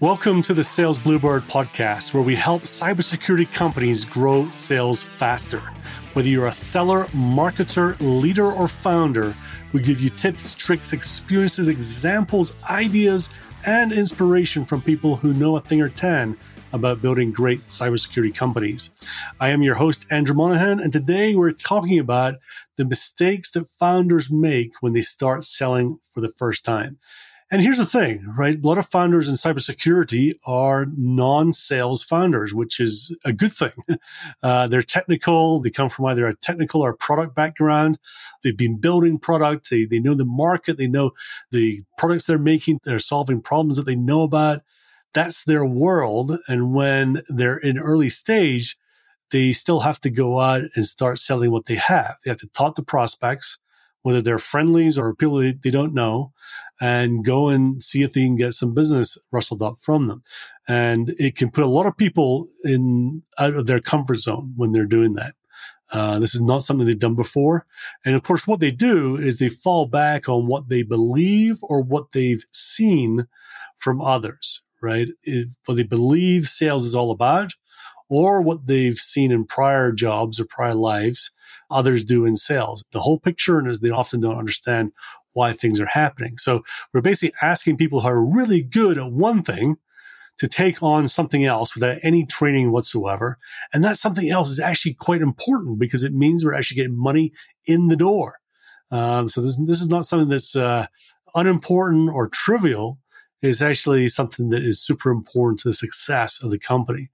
Welcome to the Sales Bluebird podcast, where we help cybersecurity companies grow sales faster. Whether you're a seller, marketer, leader, or founder, we give you tips, tricks, experiences, examples, ideas, and inspiration from people who know a thing or 10 about building great cybersecurity companies. I am your host, Andrew Monaghan, and today we're talking about the mistakes that founders make when they start selling for the first time. And here's the thing, right? A lot of founders in cybersecurity are non-sales founders, which is a good thing. Uh, they're technical. They come from either a technical or a product background. They've been building product. They, they know the market. They know the products they're making. They're solving problems that they know about. That's their world. And when they're in early stage, they still have to go out and start selling what they have. They have to talk to prospects whether they're friendlies or people they, they don't know, and go and see if they can get some business rustled up from them. And it can put a lot of people in out of their comfort zone when they're doing that. Uh, this is not something they've done before. And of course, what they do is they fall back on what they believe or what they've seen from others, right? If, what they believe sales is all about or what they've seen in prior jobs or prior lives others do in sales. The whole picture, and they often don't understand why things are happening. So we're basically asking people who are really good at one thing to take on something else without any training whatsoever. And that something else is actually quite important because it means we're actually getting money in the door. Um, so this, this is not something that's uh, unimportant or trivial. It's actually something that is super important to the success of the company.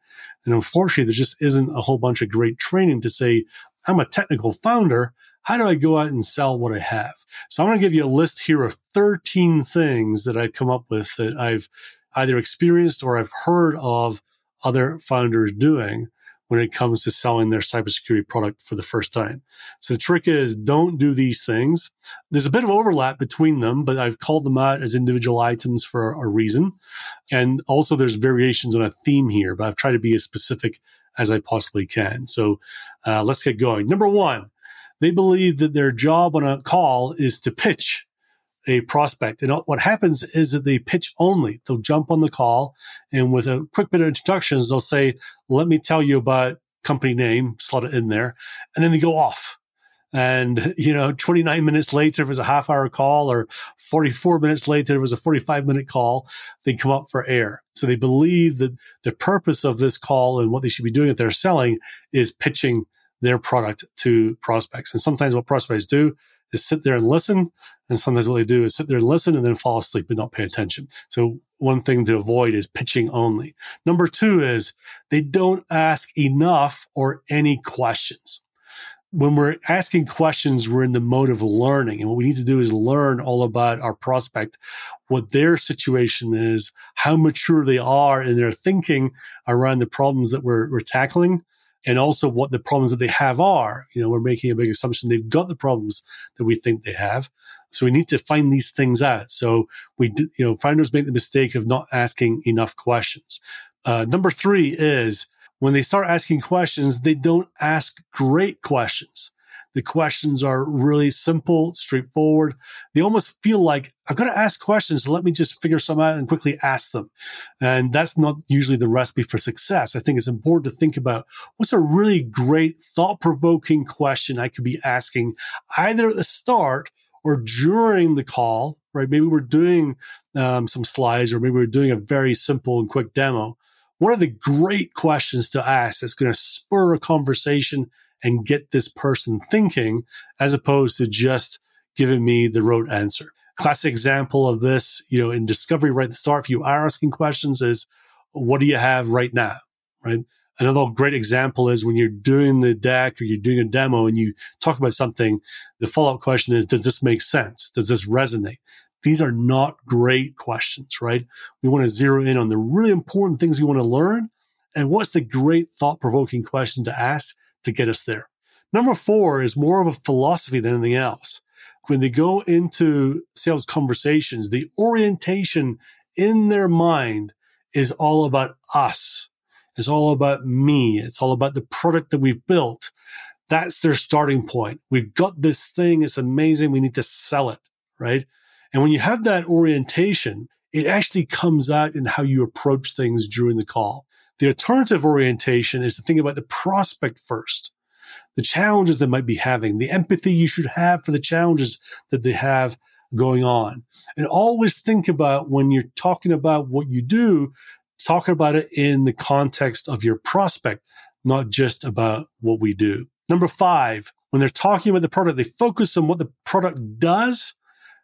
And unfortunately, there just isn't a whole bunch of great training to say, I'm a technical founder. How do I go out and sell what I have? So I'm going to give you a list here of 13 things that I've come up with that I've either experienced or I've heard of other founders doing when it comes to selling their cybersecurity product for the first time. So the trick is don't do these things. There's a bit of overlap between them, but I've called them out as individual items for a reason. And also there's variations on a theme here, but I've tried to be as specific as I possibly can. So uh, let's get going. Number one, they believe that their job on a call is to pitch a prospect. And what happens is that they pitch only. They'll jump on the call and with a quick bit of introductions, they'll say, let me tell you about company name, slot it in there. And then they go off. And, you know, 29 minutes later, if it was a half hour call or 44 minutes later, it was a 45 minute call, they come up for air. So they believe that the purpose of this call and what they should be doing if they're selling is pitching their product to prospects. And sometimes what prospects do is sit there and listen. And sometimes what they do is sit there and listen and then fall asleep and not pay attention. So one thing to avoid is pitching only. Number two is they don't ask enough or any questions when we're asking questions, we're in the mode of learning. And what we need to do is learn all about our prospect, what their situation is, how mature they are in their thinking around the problems that we're, we're tackling, and also what the problems that they have are. You know, we're making a big assumption they've got the problems that we think they have. So we need to find these things out. So we, do, you know, founders make the mistake of not asking enough questions. Uh, number three is when they start asking questions, they don't ask great questions. The questions are really simple, straightforward. They almost feel like I've got to ask questions. So let me just figure some out and quickly ask them. And that's not usually the recipe for success. I think it's important to think about what's a really great thought provoking question I could be asking either at the start or during the call, right? Maybe we're doing um, some slides or maybe we're doing a very simple and quick demo. What are the great questions to ask that's going to spur a conversation and get this person thinking as opposed to just giving me the rote answer? Classic example of this, you know, in discovery right at the start, if you are asking questions is, what do you have right now? Right. Another great example is when you're doing the deck or you're doing a demo and you talk about something, the follow up question is, does this make sense? Does this resonate? These are not great questions, right? We want to zero in on the really important things we want to learn. And what's the great thought provoking question to ask to get us there? Number four is more of a philosophy than anything else. When they go into sales conversations, the orientation in their mind is all about us. It's all about me. It's all about the product that we've built. That's their starting point. We've got this thing. It's amazing. We need to sell it, right? And when you have that orientation, it actually comes out in how you approach things during the call. The alternative orientation is to think about the prospect first, the challenges they might be having, the empathy you should have for the challenges that they have going on. And always think about when you're talking about what you do, talk about it in the context of your prospect, not just about what we do. Number five, when they're talking about the product, they focus on what the product does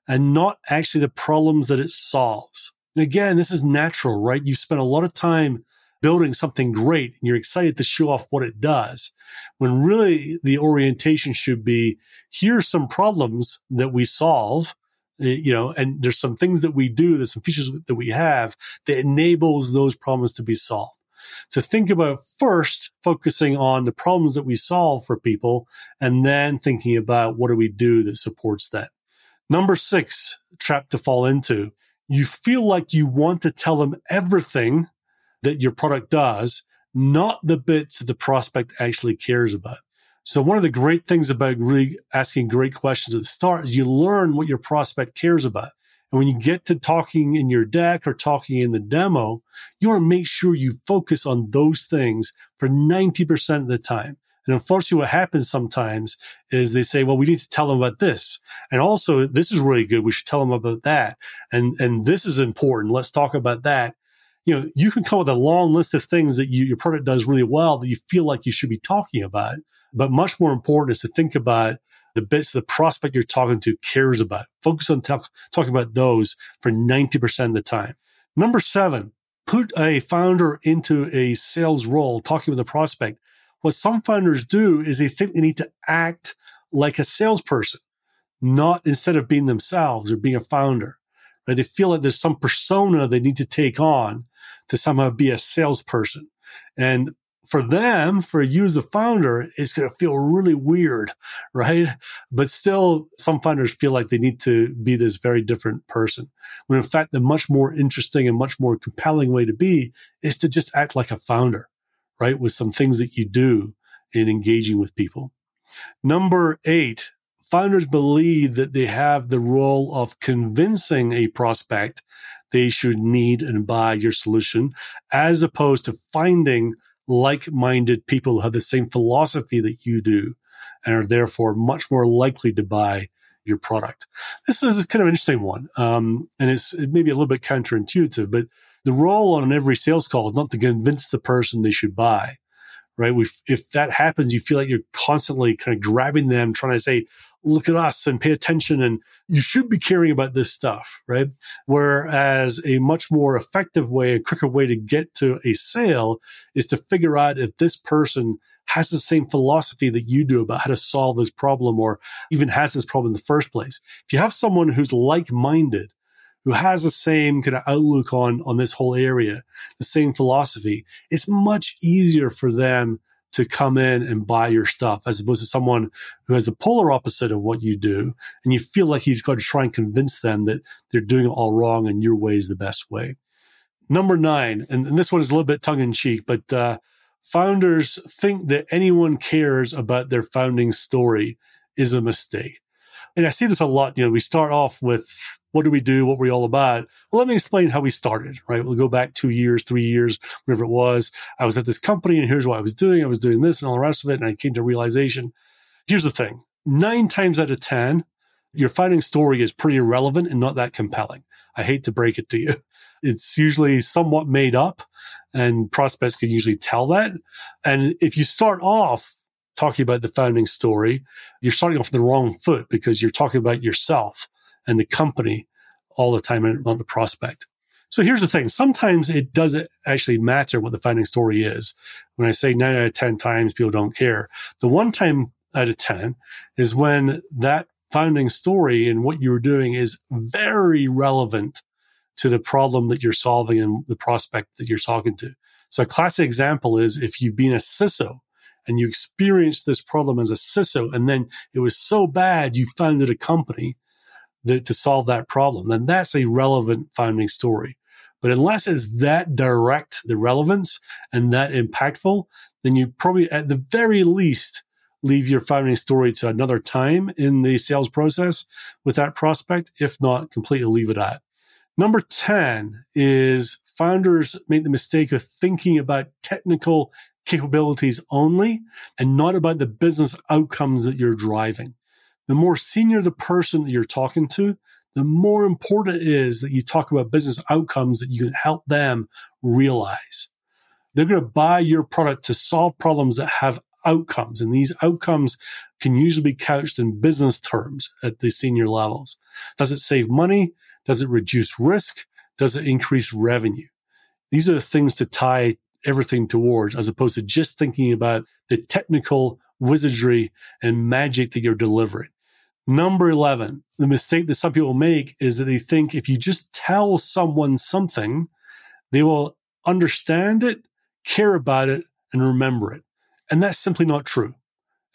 and not actually the problems that it solves. And again, this is natural, right? You spend a lot of time building something great and you're excited to show off what it does. When really the orientation should be, here's some problems that we solve, eh, you know, and there's some things that we do, there's some features that we have that enables those problems to be solved. So think about first focusing on the problems that we solve for people and then thinking about what do we do that supports that. Number six trap to fall into. You feel like you want to tell them everything that your product does, not the bits that the prospect actually cares about. So one of the great things about really asking great questions at the start is you learn what your prospect cares about. And when you get to talking in your deck or talking in the demo, you want to make sure you focus on those things for 90% of the time. And unfortunately, what happens sometimes is they say, well, we need to tell them about this. And also, this is really good. We should tell them about that. And, and this is important. Let's talk about that. You know, you can come with a long list of things that you, your product does really well that you feel like you should be talking about. But much more important is to think about the bits the prospect you're talking to cares about. Focus on talk, talking about those for 90% of the time. Number seven, put a founder into a sales role, talking with a prospect what some founders do is they think they need to act like a salesperson, not instead of being themselves or being a founder. Right? They feel like there's some persona they need to take on to somehow be a salesperson. And for them, for you as the founder, it's going to feel really weird, right? But still, some founders feel like they need to be this very different person. When in fact, the much more interesting and much more compelling way to be is to just act like a founder right? With some things that you do in engaging with people. Number eight, founders believe that they have the role of convincing a prospect they should need and buy your solution as opposed to finding like-minded people who have the same philosophy that you do and are therefore much more likely to buy your product. This is kind of an interesting one. Um, and it's it maybe a little bit counterintuitive, but the role on every sales call is not to convince the person they should buy, right? We, if that happens, you feel like you're constantly kind of grabbing them, trying to say, look at us and pay attention. And you should be caring about this stuff, right? Whereas a much more effective way, a quicker way to get to a sale is to figure out if this person has the same philosophy that you do about how to solve this problem or even has this problem in the first place. If you have someone who's like minded, who has the same kind of outlook on, on this whole area, the same philosophy, it's much easier for them to come in and buy your stuff as opposed to someone who has the polar opposite of what you do. And you feel like you've got to try and convince them that they're doing it all wrong and your way is the best way. Number nine, and, and this one is a little bit tongue in cheek, but, uh, founders think that anyone cares about their founding story is a mistake. And I see this a lot. You know, we start off with what do we do? What were we all about? Well, let me explain how we started, right? We'll go back two years, three years, whatever it was. I was at this company and here's what I was doing. I was doing this and all the rest of it. And I came to realization. Here's the thing. Nine times out of 10, your founding story is pretty irrelevant and not that compelling. I hate to break it to you. It's usually somewhat made up and prospects can usually tell that. And if you start off talking about the founding story, you're starting off the wrong foot because you're talking about yourself and the company all the time about the prospect. So here's the thing. Sometimes it doesn't actually matter what the founding story is. When I say nine out of 10 times, people don't care. The one time out of 10 is when that founding story and what you were doing is very relevant to the problem that you're solving and the prospect that you're talking to. So a classic example is if you've been a CISO and you experienced this problem as a CISO and then it was so bad you founded a company to solve that problem, then that's a relevant founding story. But unless it's that direct, the relevance and that impactful, then you probably at the very least leave your founding story to another time in the sales process with that prospect. If not, completely leave it at. Number 10 is founders make the mistake of thinking about technical capabilities only and not about the business outcomes that you're driving the more senior the person that you're talking to, the more important it is that you talk about business outcomes that you can help them realize. They're going to buy your product to solve problems that have outcomes. And these outcomes can usually be couched in business terms at the senior levels. Does it save money? Does it reduce risk? Does it increase revenue? These are the things to tie everything towards as opposed to just thinking about the technical wizardry and magic that you're delivering. Number 11, the mistake that some people make is that they think if you just tell someone something, they will understand it, care about it, and remember it. And that's simply not true.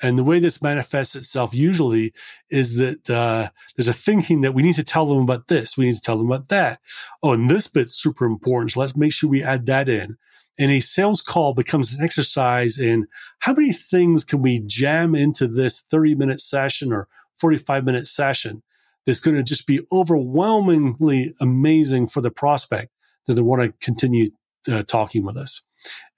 And the way this manifests itself usually is that uh, there's a thinking that we need to tell them about this, we need to tell them about that. Oh, and this bit's super important, so let's make sure we add that in. And a sales call becomes an exercise in how many things can we jam into this 30 minute session or 45 minute session that's going to just be overwhelmingly amazing for the prospect that they want to continue uh, talking with us.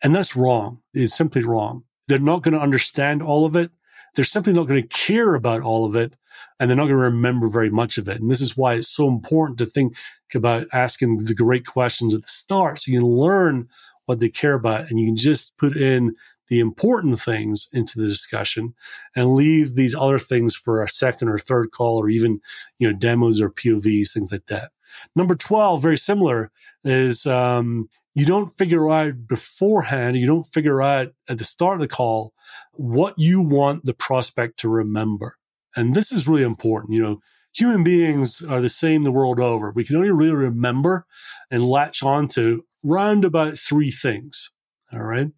And that's wrong. It's simply wrong. They're not going to understand all of it. They're simply not going to care about all of it. And they're not going to remember very much of it. And this is why it's so important to think about asking the great questions at the start so you can learn what they care about and you can just put in the important things into the discussion and leave these other things for a second or third call or even, you know, demos or POVs, things like that. Number 12, very similar, is um, you don't figure out beforehand, you don't figure out at the start of the call what you want the prospect to remember. And this is really important. You know, human beings are the same the world over. We can only really remember and latch on to round about three things. All right.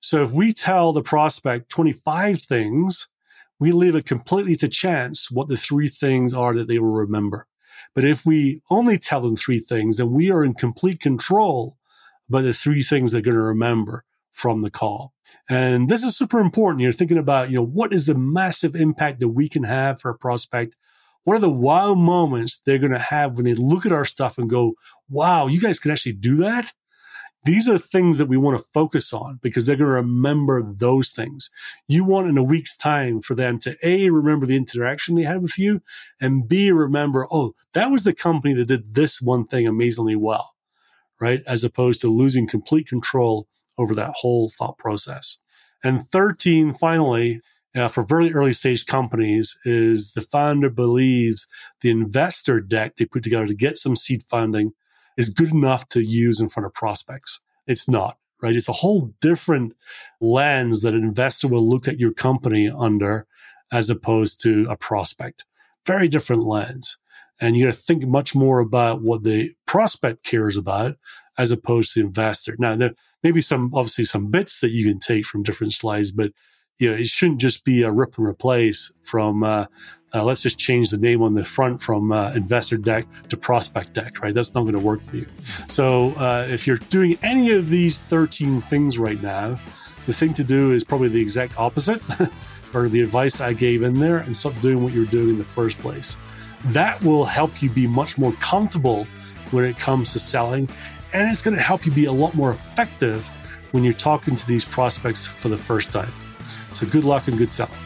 So if we tell the prospect 25 things, we leave it completely to chance what the three things are that they will remember. But if we only tell them three things, then we are in complete control about the three things they're going to remember from the call. And this is super important. You're thinking about, you know, what is the massive impact that we can have for a prospect? What are the wow moments they're going to have when they look at our stuff and go, wow, you guys can actually do that? These are things that we want to focus on because they're going to remember those things. You want in a week's time for them to A, remember the interaction they had with you and B, remember, oh, that was the company that did this one thing amazingly well, right? As opposed to losing complete control over that whole thought process. And 13, finally, uh, for very early stage companies is the founder believes the investor deck they put together to get some seed funding is good enough to use in front of prospects. It's not, right? It's a whole different lens that an investor will look at your company under as opposed to a prospect. Very different lens. And you got to think much more about what the prospect cares about as opposed to the investor. Now, there may be some, obviously some bits that you can take from different slides, but you know, it shouldn't just be a rip and replace from uh, uh, let's just change the name on the front from uh, investor deck to prospect deck, right? That's not going to work for you. So uh, if you're doing any of these 13 things right now, the thing to do is probably the exact opposite, or the advice I gave in there and stop doing what you're doing in the first place. That will help you be much more comfortable when it comes to selling. And it's going to help you be a lot more effective when you're talking to these prospects for the first time. So good luck and good selling.